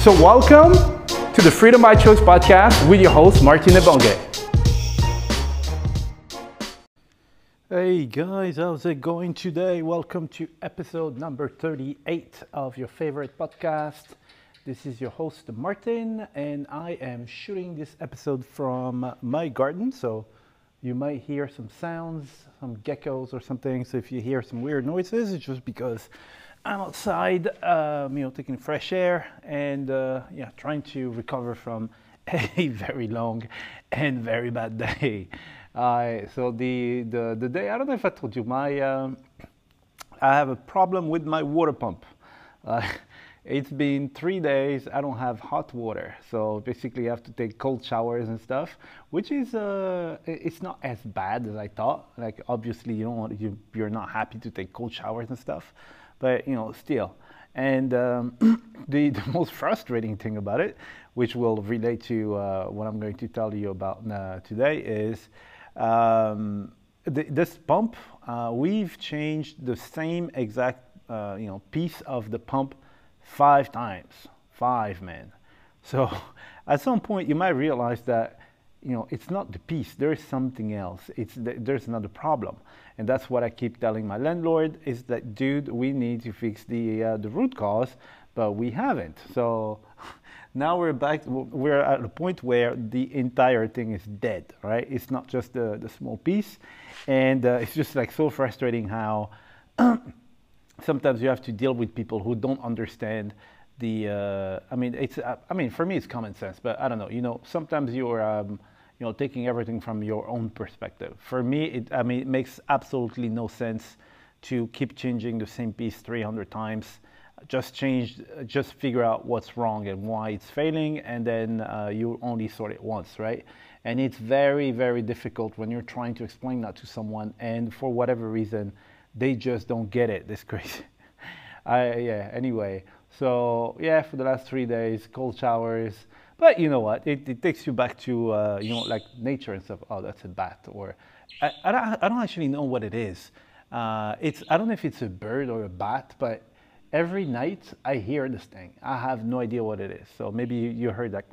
So welcome to the Freedom by Choice podcast with your host, Martin Ebonge. Hey guys, how's it going today? Welcome to episode number 38 of your favorite podcast. This is your host, Martin, and I am shooting this episode from my garden. So you might hear some sounds, some geckos or something. So if you hear some weird noises, it's just because I'm outside, um, you know, taking fresh air and uh, yeah, trying to recover from a very long and very bad day. Uh, so the, the, the day, I don't know if I told you, my, um, I have a problem with my water pump. Uh, it's been three days, I don't have hot water. So basically I have to take cold showers and stuff, which is, uh, it's not as bad as I thought. Like obviously you don't want, you, you're not happy to take cold showers and stuff, but you know, still. And um, the, the, most frustrating thing about it, which will relate to uh, what I'm going to tell you about uh, today is um, the, this pump, uh, we've changed the same exact uh, you know piece of the pump five times, five man. So at some point you might realize that you know it's not the piece. There is something else. It's the, there's another problem, and that's what I keep telling my landlord is that dude, we need to fix the uh, the root cause, but we haven't. So now we're back, we're at a point where the entire thing is dead, right? It's not just the, the small piece. And uh, it's just like so frustrating how sometimes you have to deal with people who don't understand the, uh, I mean, it's, uh, I mean, for me, it's common sense, but I don't know, you know, sometimes you're, um, you know, taking everything from your own perspective. For me, it, I mean, it makes absolutely no sense to keep changing the same piece 300 times just change, just figure out what's wrong and why it's failing, and then uh, you only sort it once, right? And it's very, very difficult when you're trying to explain that to someone, and for whatever reason, they just don't get it. This crazy. I, yeah. Anyway, so yeah, for the last three days, cold showers. But you know what? It, it takes you back to uh, you know like nature and stuff. Oh, that's a bat, or I, I, don't, I don't actually know what it is. Uh, it's I don't know if it's a bird or a bat, but every night I hear this thing. I have no idea what it is. So maybe you heard that.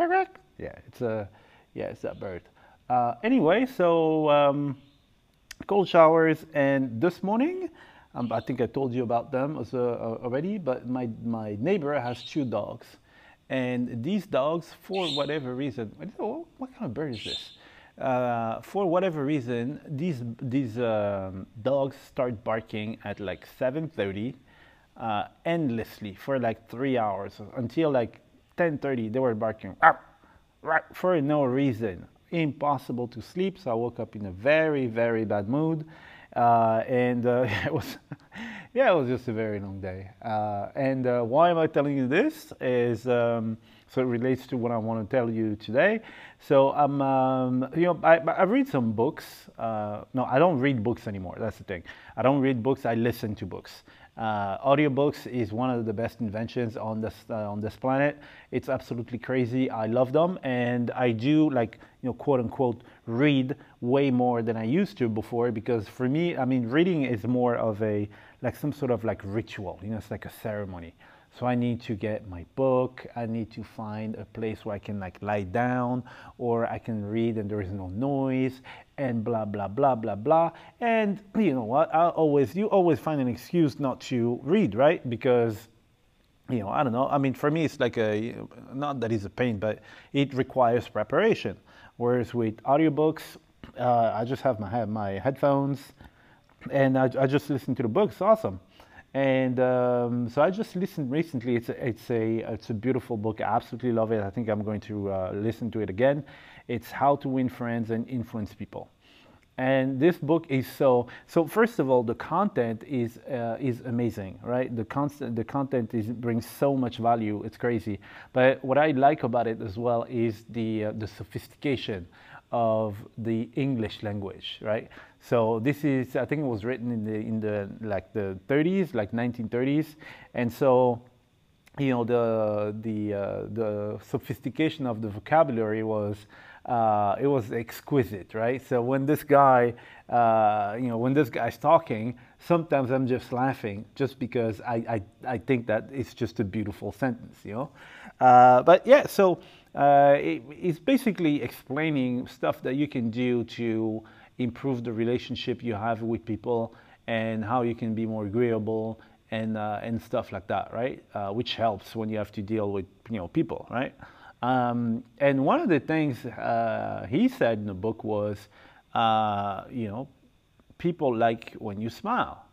Yeah, it's a yeah, it's that bird. Uh, anyway, so um, cold showers, and this morning, um, I think I told you about them uh, already. But my my neighbor has two dogs, and these dogs, for whatever reason, what kind of bird is this? Uh, for whatever reason, these these um, dogs start barking at like 7:30 uh, endlessly for like three hours until like 10:30. They were barking for no reason. Impossible to sleep. So I woke up in a very very bad mood, uh, and uh, it was yeah, it was just a very long day. Uh, and uh, why am I telling you this? Is um, so it relates to what I want to tell you today. So I'm, um, you know, I, I read some books. Uh, no, I don't read books anymore. That's the thing. I don't read books. I listen to books. Uh, audiobooks is one of the best inventions on this uh, on this planet. It's absolutely crazy. I love them, and I do like you know quote unquote read way more than I used to before because for me, I mean, reading is more of a like some sort of like ritual. You know, it's like a ceremony. So I need to get my book. I need to find a place where I can like lie down or I can read and there is no noise and blah, blah, blah, blah, blah. And you know what? I always, you always find an excuse not to read, right? Because you know, I don't know. I mean, for me, it's like a not that it's a pain, but it requires preparation. Whereas with audiobooks, uh, I just have my my headphones, and I, I just listen to the book. It's awesome. And um, so I just listened recently. It's a, it's a it's a beautiful book. I absolutely love it. I think I'm going to uh, listen to it again. It's How to Win Friends and Influence People. And this book is so so. First of all, the content is uh, is amazing, right? The constant the content is brings so much value. It's crazy. But what I like about it as well is the uh, the sophistication of the English language, right? So this is I think it was written in the in the like the 30s, like 1930s, and so you know the the uh, the sophistication of the vocabulary was uh, it was exquisite, right? So when this guy, uh, you know, when this guy's talking, sometimes I'm just laughing just because I, I, I think that it's just a beautiful sentence, you know. Uh, but yeah, so uh, it, it's basically explaining stuff that you can do to improve the relationship you have with people and how you can be more agreeable and uh, and stuff like that, right? Uh, which helps when you have to deal with you know people, right? Um, and one of the things uh, he said in the book was, uh, you know, people like when you smile.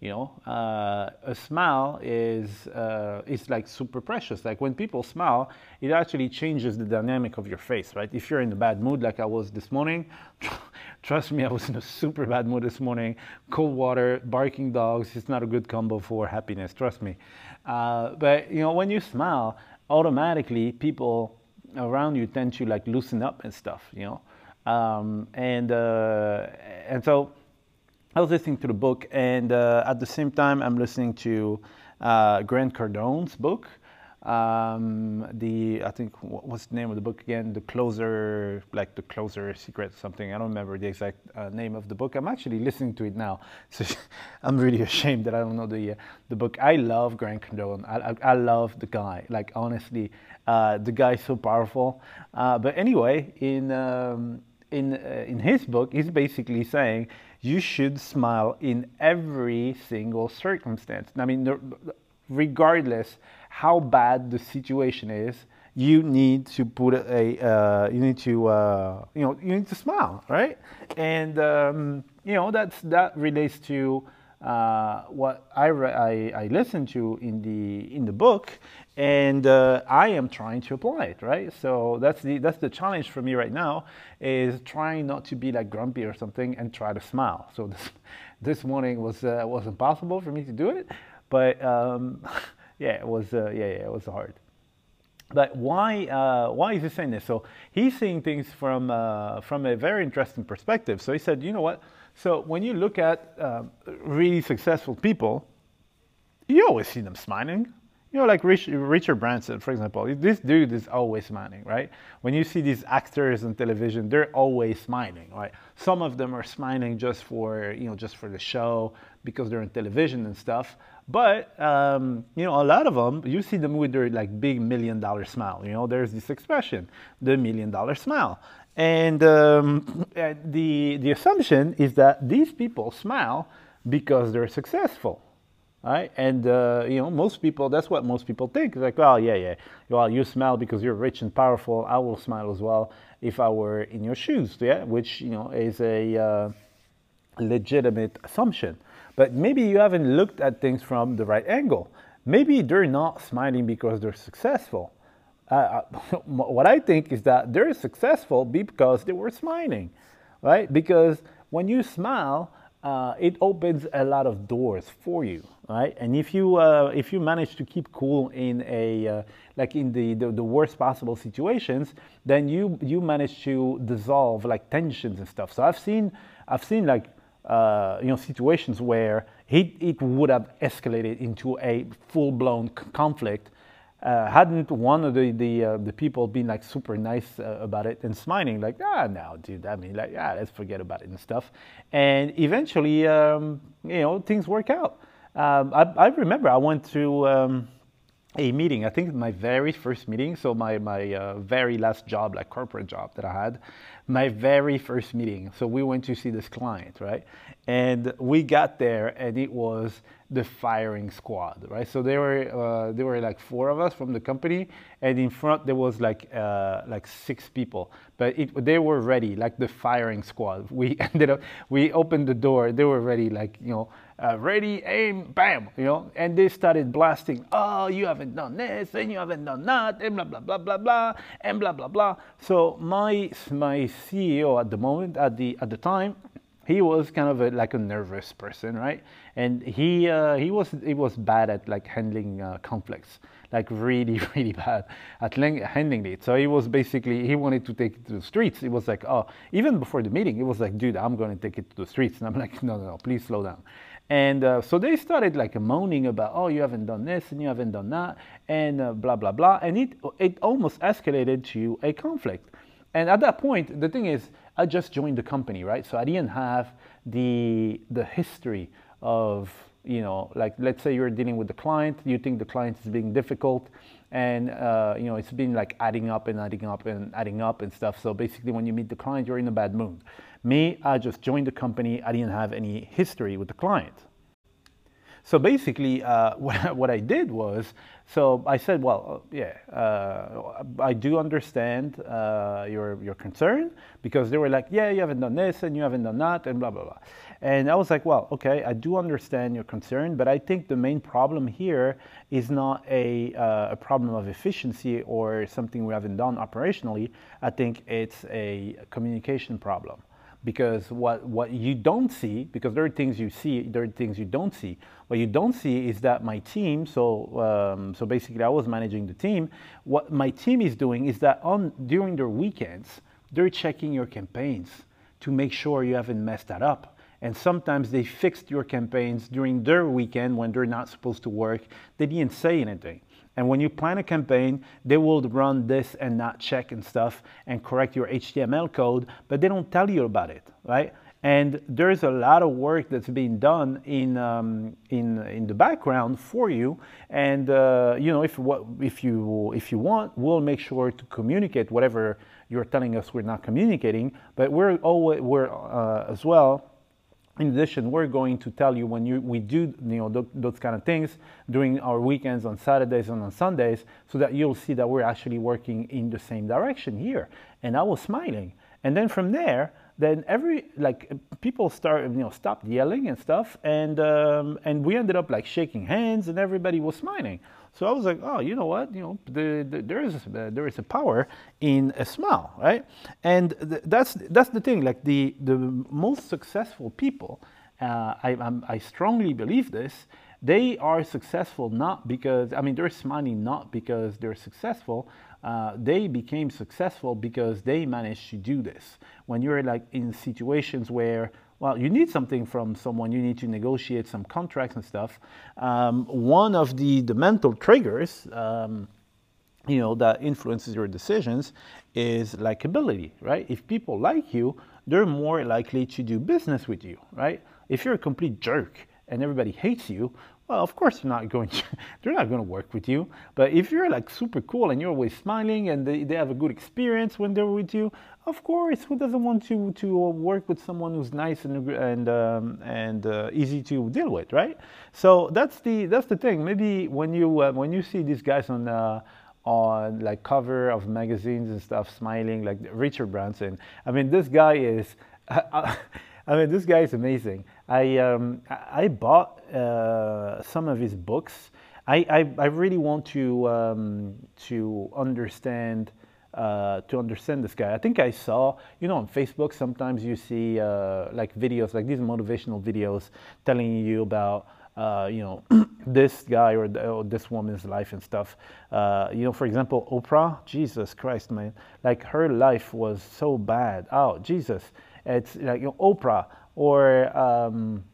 You know, uh, a smile is uh, is like super precious. Like when people smile, it actually changes the dynamic of your face, right? If you're in a bad mood, like I was this morning, trust me, I was in a super bad mood this morning. Cold water, barking dogs, it's not a good combo for happiness. Trust me. Uh, but you know, when you smile, automatically people around you tend to like loosen up and stuff, you know. Um, and uh, and so I was listening to the book, and uh, at the same time, I'm listening to uh, Grant Cardone's book, um, the I think what's the name of the book again? The closer, like the closer secret something. I don't remember the exact uh, name of the book. I'm actually listening to it now, so I'm really ashamed that I don't know the uh, the book. I love Grant Cardone. I, I, I love the guy. Like honestly, uh, the guy's so powerful. Uh, but anyway, in um, in uh, in his book, he's basically saying you should smile in every single circumstance. I mean, regardless how bad the situation is, you need to put a, uh, you need to, uh, you know, you need to smile, right? And um, you know that's that relates to uh, what I, I I listened to in the in the book, and uh, I am trying to apply it, right? So that's the that's the challenge for me right now is trying not to be like grumpy or something and try to smile. So this this morning was uh, was impossible for me to do it, but um, yeah, it was uh, yeah, yeah, it was hard. But why uh, why is he saying this? So he's seeing things from uh, from a very interesting perspective. So he said, you know what? So when you look at uh, really successful people, you always see them smiling. You know, like Rich, Richard Branson, for example. This dude is always smiling, right? When you see these actors on television, they're always smiling, right? Some of them are smiling just for you know just for the show because they're on television and stuff. But um, you know, a lot of them, you see them with their like big million dollar smile. You know, there's this expression, the million dollar smile, and um, the the assumption is that these people smile because they're successful, right? And uh, you know, most people, that's what most people think. Like, well, yeah, yeah, well, you smile because you're rich and powerful. I will smile as well if I were in your shoes, yeah, which you know is a uh, legitimate assumption. But maybe you haven't looked at things from the right angle. Maybe they're not smiling because they're successful. Uh, what I think is that they're successful because they were smiling, right? Because when you smile, uh, it opens a lot of doors for you, right? And if you uh, if you manage to keep cool in a uh, like in the, the, the worst possible situations, then you you manage to dissolve like tensions and stuff. So I've seen I've seen like uh, you know, situations where it, it would have escalated into a full-blown conflict uh, hadn't one of the the, uh, the people been like super nice uh, about it and smiling like ah no dude I mean like yeah let's forget about it and stuff and eventually um, you know things work out um, I, I, remember I went to um, a meeting. I think my very first meeting, so my my uh, very last job, like corporate job that I had, my very first meeting. So we went to see this client, right? And we got there, and it was the firing squad, right? So there were uh, there were like four of us from the company, and in front there was like uh, like six people, but it, they were ready, like the firing squad. We ended up we opened the door, they were ready, like you know, uh, ready, aim, bam, you know, and they started blasting. Oh, you haven't done this, and you haven't done that, and blah blah blah blah blah, and blah blah blah. So my my CEO at the moment, at the at the time he was kind of a, like a nervous person, right? And he uh, he was he was bad at like handling uh, conflicts, like really really bad at handling it. So he was basically he wanted to take it to the streets. It was like oh even before the meeting, it was like dude, I'm going to take it to the streets, and I'm like no no no, please slow down. And uh, so they started like moaning about oh you haven't done this and you haven't done that and uh, blah blah blah, and it it almost escalated to a conflict. And at that point, the thing is I just joined the company, right? So I didn't have the the history of you know, like let's say you're dealing with the client, you think the client is being difficult, and uh, you know it's been like adding up and adding up and adding up and stuff. So basically, when you meet the client, you're in a bad mood. Me, I just joined the company. I didn't have any history with the client. So basically, uh, what, what I did was, so I said, well, uh, yeah, uh, I do understand uh, your your concern because they were like, yeah, you haven't done this and you haven't done that and blah blah blah, and I was like, well, okay, I do understand your concern, but I think the main problem here is not a uh, a problem of efficiency or something we haven't done operationally. I think it's a communication problem because what, what you don't see, because there are things you see, there are things you don't see. What you don't see is that my team, so, um, so basically I was managing the team, what my team is doing is that on, during their weekends, they're checking your campaigns to make sure you haven't messed that up. And sometimes they fixed your campaigns during their weekend when they're not supposed to work. They didn't say anything. And when you plan a campaign, they will run this and not check and stuff and correct your HTML code, but they don't tell you about it, right? And there's a lot of work that's being done in um, in in the background for you. And uh, you know, if what if you if you want, we'll make sure to communicate whatever you're telling us we're not communicating. But we're always we're uh, as well in addition, we're going to tell you when you, we do you know, th those kind of things during our weekends on Saturdays and on Sundays so that you'll see that we're actually working in the same direction here. And I was smiling. And then from there, then every like people start you know stopped yelling and stuff and um, and we ended up like shaking hands and everybody was smiling so I was like, oh, you know what? You know, the, the, there is uh, there is a power in a smile, right? And th- that's that's the thing. Like the the most successful people, uh, I I'm, I strongly believe this. They are successful not because I mean they're smiling not because they're successful. Uh, they became successful because they managed to do this. When you're like in situations where well, you need something from someone. You need to negotiate some contracts and stuff. Um, one of the, the mental triggers, um, you know, that influences your decisions is likability, right? If people like you, they're more likely to do business with you, right? If you're a complete jerk and everybody hates you, well, of course, they're not going to, they're not going to work with you. But if you're like super cool and you're always smiling and they, they have a good experience when they're with you, of course, who doesn't want to to work with someone who's nice and and um, and uh, easy to deal with, right? So that's the that's the thing. Maybe when you uh, when you see these guys on uh, on like cover of magazines and stuff, smiling like Richard Branson. I mean, this guy is. I mean, this guy is amazing. I um, I bought uh, some of his books. I, I, I really want to um, to understand uh, to understand this guy. I think I saw, you know, on Facebook sometimes you see uh, like videos like these motivational videos telling you about. Uh, you know, this guy or, or, this woman's life and stuff. Uh, you know, for example, Oprah, Jesus Christ, man, like her life was so bad. Oh, Jesus, it's like you know, Oprah or um,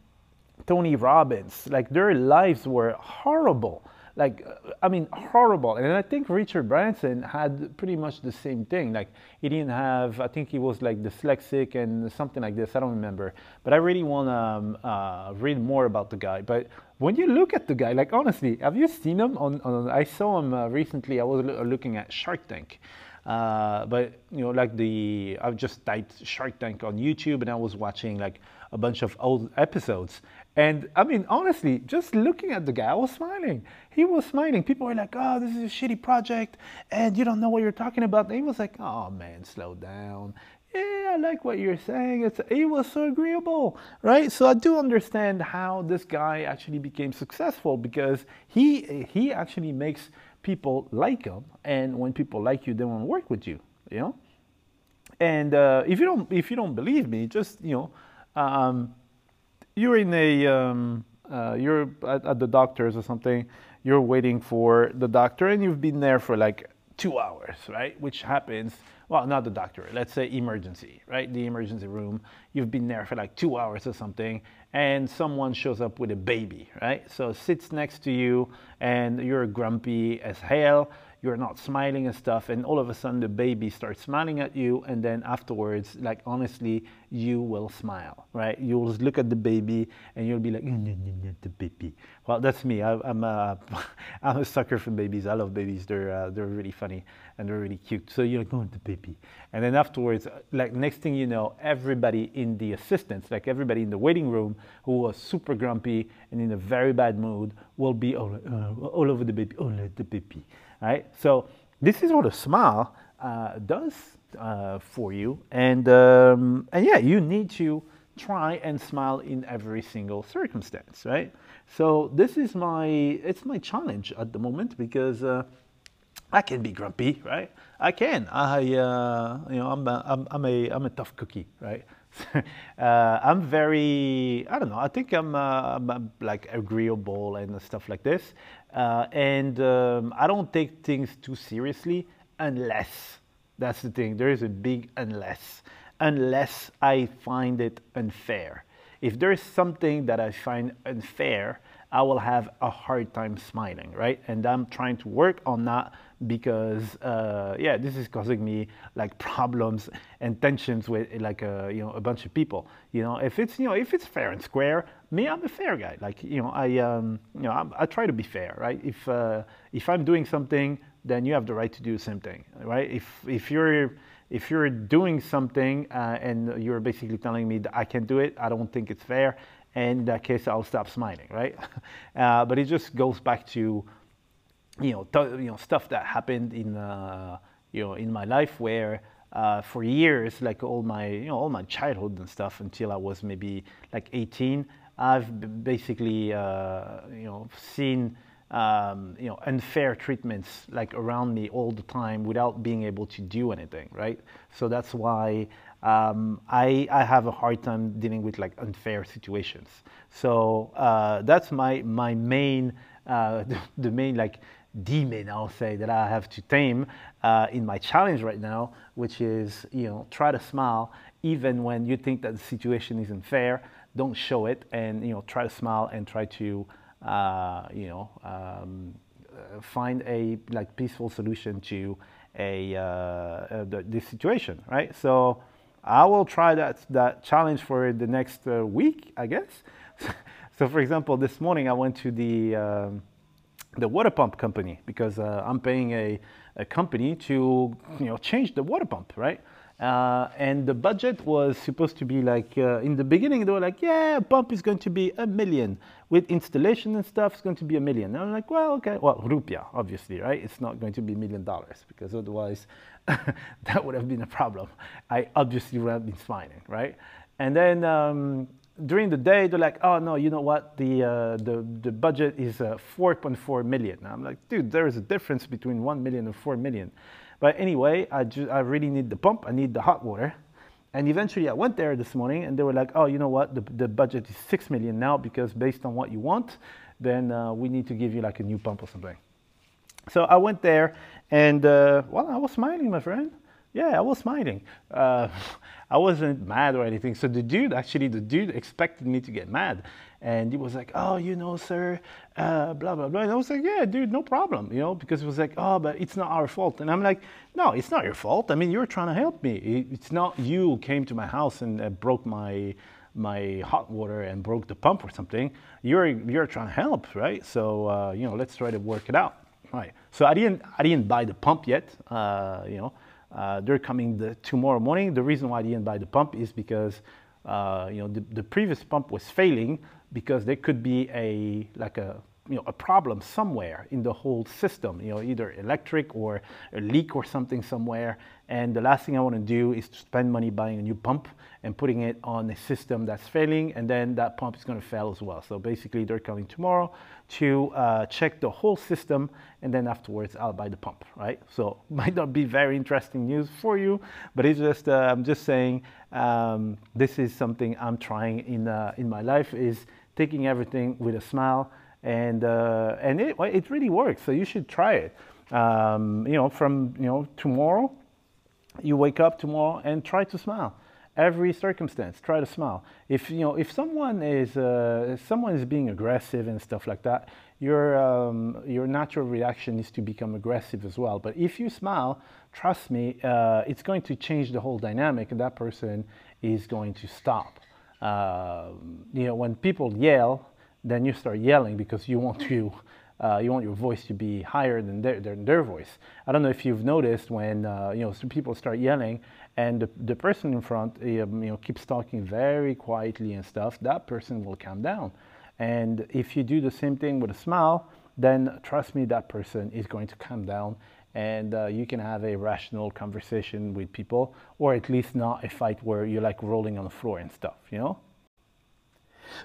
Tony Robbins, like their lives were horrible. Like, uh, I mean, horrible. And I think Richard Branson had pretty much the same thing. Like, he didn't have, I think he was like dyslexic and something like this. I don't remember. But I really want to um, uh, read more about the guy. But when you look at the guy, like, honestly, have you seen him? On, on I saw him uh, recently. I was looking at Shark Tank. Uh, but you know, like the I've just typed Shark Tank on YouTube, and I was watching like a bunch of old episodes. And I mean, honestly, just looking at the guy, I was smiling. He was smiling. People were like, oh, this is a shitty project and you don't know what you're talking about. And he was like, oh man, slow down. Yeah, I like what you're saying. It's, it was so agreeable, right? So I do understand how this guy actually became successful because he he actually makes people like them, and when people like you, they want to work with you, you know. And uh, if you don't if you don't believe me, just you know, um, you're in a um, uh, you're at, at the doctor's or something. You're waiting for the doctor, and you've been there for like two hours, right? Which happens well, not the doctor, let's say emergency, right? The emergency room. You've been there for like two hours or something, and someone shows up with a baby, right? So sits next to you, and you're grumpy as hell you're not smiling and stuff and all of a sudden the baby starts smiling at you and then afterwards like honestly you will smile right? You'll look at the baby and you'll be like the baby. Well that's me. I, am a i'm a sucker for babies. I love babies. They're uh, they're really funny and they're really cute. So you're like oh the baby. And then afterwards like next thing you know everybody in the assistance like everybody in the waiting room who was super grumpy and in a very bad mood will be all, uh, all over the baby oh the baby right? So this is what a smile uh, does uh, for you, and um, and yeah, you need to try and smile in every single circumstance, right? So this is my it's my challenge at the moment because uh, I can be grumpy, right? I can. I uh, you know I'm a, I'm, I'm a I'm a tough cookie, right? uh, I'm very, I don't know, I think I'm, uh, I'm like agreeable and stuff like this. Uh, and um, I don't take things too seriously unless, that's the thing, there is a big unless, unless I find it unfair. If there's something that I find unfair, I will have a hard time smiling, right? And I'm trying to work on that because uh, yeah, this is causing me like problems and tensions with like a uh, you know a bunch of people. You know, if it's you know if it's fair and square, me I'm a fair guy. Like you know I um, you know I, I try to be fair, right? If uh, if I'm doing something, then you have the right to do the same thing, right? If if you're if you're doing something uh, and you're basically telling me that I can't do it, I don't think it's fair. And in that case, I'll stop smiling, right? Uh, but it just goes back to you know, th- you know, stuff that happened in, uh, you know, in my life where uh, for years, like all my, you know, all my childhood and stuff until I was maybe like 18, I've basically, uh, you know, seen, um, you know, unfair treatments like around me all the time without being able to do anything, right? So that's why um, I, I have a hard time dealing with like unfair situations. So uh, that's my my main uh, the, the, main like demon, I'll say, that I have to tame uh, in my challenge right now, which is, you know, try to smile even when you think that the situation isn't fair. Don't show it, and you know, try to smile and try to, uh, you know, um, find a like peaceful solution to a uh, uh the, this situation, right? So I will try that that challenge for the next uh, week, I guess. so, for example, this morning I went to the um, the water pump company because uh, I'm paying a, a, company to you know change the water pump, right? Uh, and the budget was supposed to be like uh, in the beginning they were like, yeah, a pump is going to be a million with installation and stuff. It's going to be a million. And I'm like, well, okay, well, rupiah, obviously, right? It's not going to be a million dollars because otherwise that would have been a problem. I obviously would have been smiling, right? And then um, during the day, they're like, oh no, you know what? The uh, the the budget is uh, 4.4 million. And I'm like, dude, there is a difference between 1 million and 4 million. But anyway, I just I really need the pump. I need the hot water. And eventually, I went there this morning, and they were like, oh, you know what? The the budget is 6 million now because based on what you want, then uh, we need to give you like a new pump or something. So I went there, and uh, well, I was smiling, my friend. Yeah, I was smiling. I wasn't mad or anything. So the dude, actually, the dude expected me to get mad. And he was like, oh, you know, sir, uh, blah, blah, blah. And I was like, yeah, dude, no problem, you know, because it was like, oh, but it's not our fault. And I'm like, no, it's not your fault. I mean, you're trying to help me. It's not you who came to my house and uh, broke my my hot water and broke the pump or something. You're you're trying to help, right? So uh, you know, let's try to work it out. Right. So I didn't I didn't buy the pump yet. Uh, you know, uh, they're coming the, tomorrow morning. The reason why I didn't buy the pump is because uh, you know, the, the previous pump was failing because there could be a like a you know, a problem somewhere in the whole system, you know, either electric or a leak or something somewhere. And the last thing I want to do is to spend money buying a new pump and putting it on a system that's failing, and then that pump is going to fail as well. So basically, they're coming tomorrow to uh, check the whole system, and then afterwards, I'll buy the pump, right? So might not be very interesting news for you, but it's just uh, I'm just saying um, this is something I'm trying in uh, in my life is taking everything with a smile and uh, and it it really works. So you should try it. Um, you know, from you know tomorrow, you wake up tomorrow and try to smile. Every circumstance, try to smile. If you know if someone is uh, if someone is being aggressive and stuff like that, your um, your natural reaction is to become aggressive as well. But if you smile, trust me, uh, it's going to change the whole dynamic, and that person is going to stop. Uh, you know, when people yell, then you start yelling because you want to uh, you want your voice to be higher than their, their voice. I don't know if you've noticed when uh, you know some people start yelling and the, the person in front um, you know keeps talking very quietly and stuff. That person will calm down. And if you do the same thing with a smile, then trust me, that person is going to calm down and uh, you can have a rational conversation with people, or at least not a fight where you're like rolling on the floor and stuff, you know?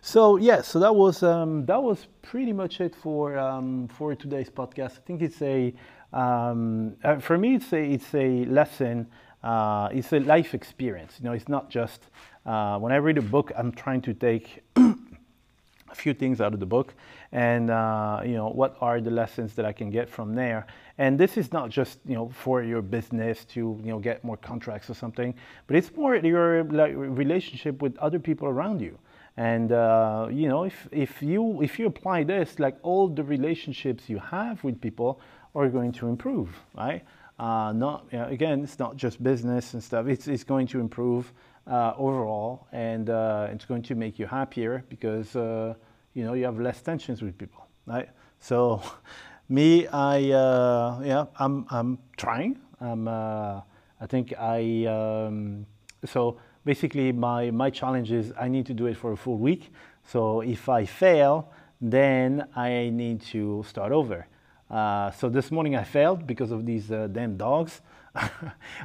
So yeah, so that was um, that was pretty much it for um, for today's podcast. I think it's a um, uh, for me it's a it's a lesson. Uh, it's a life experience. You know, it's not just uh, when I read a book, I'm trying to take a few things out of the book, and uh, you know what are the lessons that I can get from there. And this is not just you know for your business to you know get more contracts or something, but it's more your like, relationship with other people around you. And uh, you know, if, if you if you apply this, like all the relationships you have with people are going to improve, right? Uh, not you know, again, it's not just business and stuff. It's it's going to improve uh, overall, and uh, it's going to make you happier because uh, you know you have less tensions with people, right? So, me, I uh, yeah, I'm I'm trying. I'm I think I um, so basically my, my challenge is I need to do it for a full week. So if I fail, then I need to start over. Uh, so this morning I failed because of these uh, damn dogs.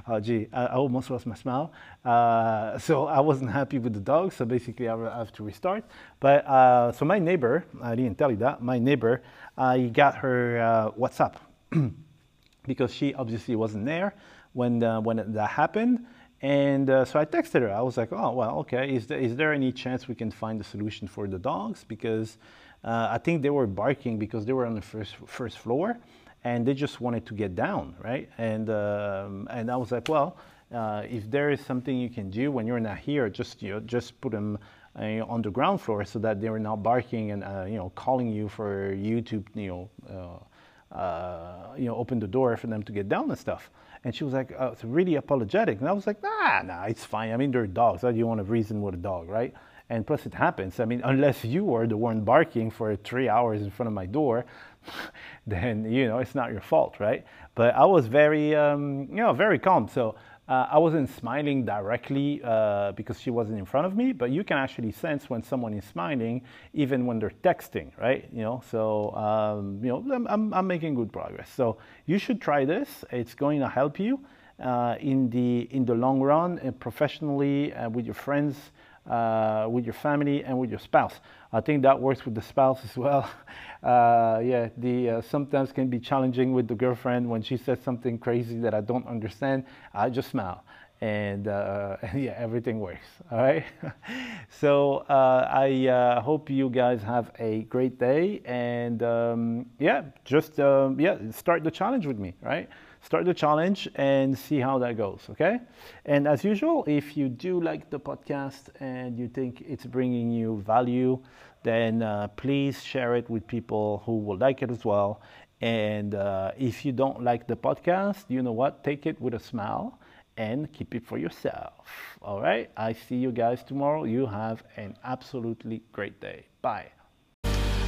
oh, gee, I, I, almost lost my smile. Uh, so I wasn't happy with the dogs. So basically, I have to restart. But uh, so my neighbor, I didn't tell you that. My neighbor, I got her uh, WhatsApp because she obviously wasn't there when uh, when that happened. And uh, so I texted her. I was like, oh, well, okay, is there, is there any chance we can find a solution for the dogs? Because uh, I think they were barking because they were on the first, first floor and they just wanted to get down, right? And, um, and I was like, well, uh, if there is something you can do when you're not here, just, you know, just put them uh, on the ground floor so that they were not barking and, uh, you know, calling you for you to, you know, uh, you know, open the door for them to get down and stuff. And she was like, uh, it's really apologetic. And I was like, nah, nah, it's fine. I mean, they're dogs. How do you want to reason with a dog, right? And plus, it happens. I mean, unless you are the one barking for three hours in front of my door, then you know it's not your fault, right? But I was very, um, you know, very calm. So uh, I wasn't smiling directly uh, because she wasn't in front of me, but you can actually sense when someone is smiling, even when they're texting, right? You know, so um, you know, I'm, I'm, making good progress. So you should try this. It's going to help you uh, in the in the long run, and professionally, uh, with your friends, uh, with your family, and with your spouse. I think that works with the spouse as well. Uh, yeah, the uh, sometimes can be challenging with the girlfriend when she says something crazy that I don't understand. I just smile, and uh, yeah, everything works. All right. so uh, I uh, hope you guys have a great day, and um, yeah, just um, yeah, start the challenge with me. Right start the challenge and see how that goes, okay? And as usual, if you do like the podcast and you think it's bringing you value, then uh, please share it with people who will like it as well. And uh, if you don't like the podcast, you know what? Take it with a smile and keep it for yourself. All right? I see you guys tomorrow. You have an absolutely great day. Bye.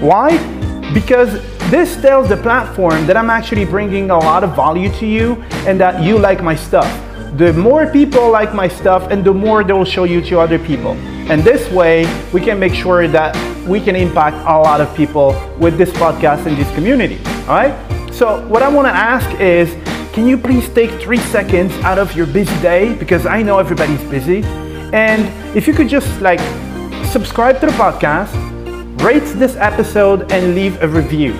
Why? Because this tells the platform that I'm actually bringing a lot of value to you and that you like my stuff. The more people like my stuff and the more they will show you to other people. And this way, we can make sure that we can impact a lot of people with this podcast and this community. All right? So, what I want to ask is can you please take three seconds out of your busy day? Because I know everybody's busy. And if you could just like subscribe to the podcast, rate this episode, and leave a review.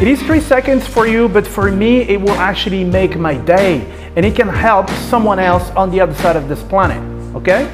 It is three seconds for you, but for me, it will actually make my day and it can help someone else on the other side of this planet. Okay?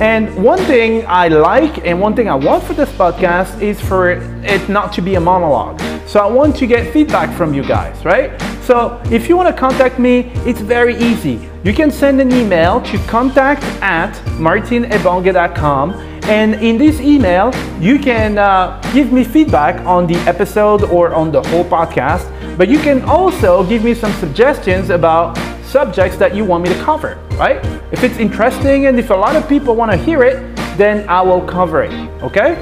And one thing I like and one thing I want for this podcast is for it not to be a monologue. So I want to get feedback from you guys, right? So if you want to contact me, it's very easy. You can send an email to contact at martinebonga.com and in this email, you can uh, give me feedback on the episode or on the whole podcast, but you can also give me some suggestions about subjects that you want me to cover, right? If it's interesting and if a lot of people want to hear it, then I will cover it, okay?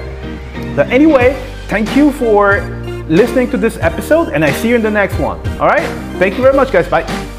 But anyway, thank you for listening to this episode and I see you in the next one, all right? Thank you very much, guys. Bye.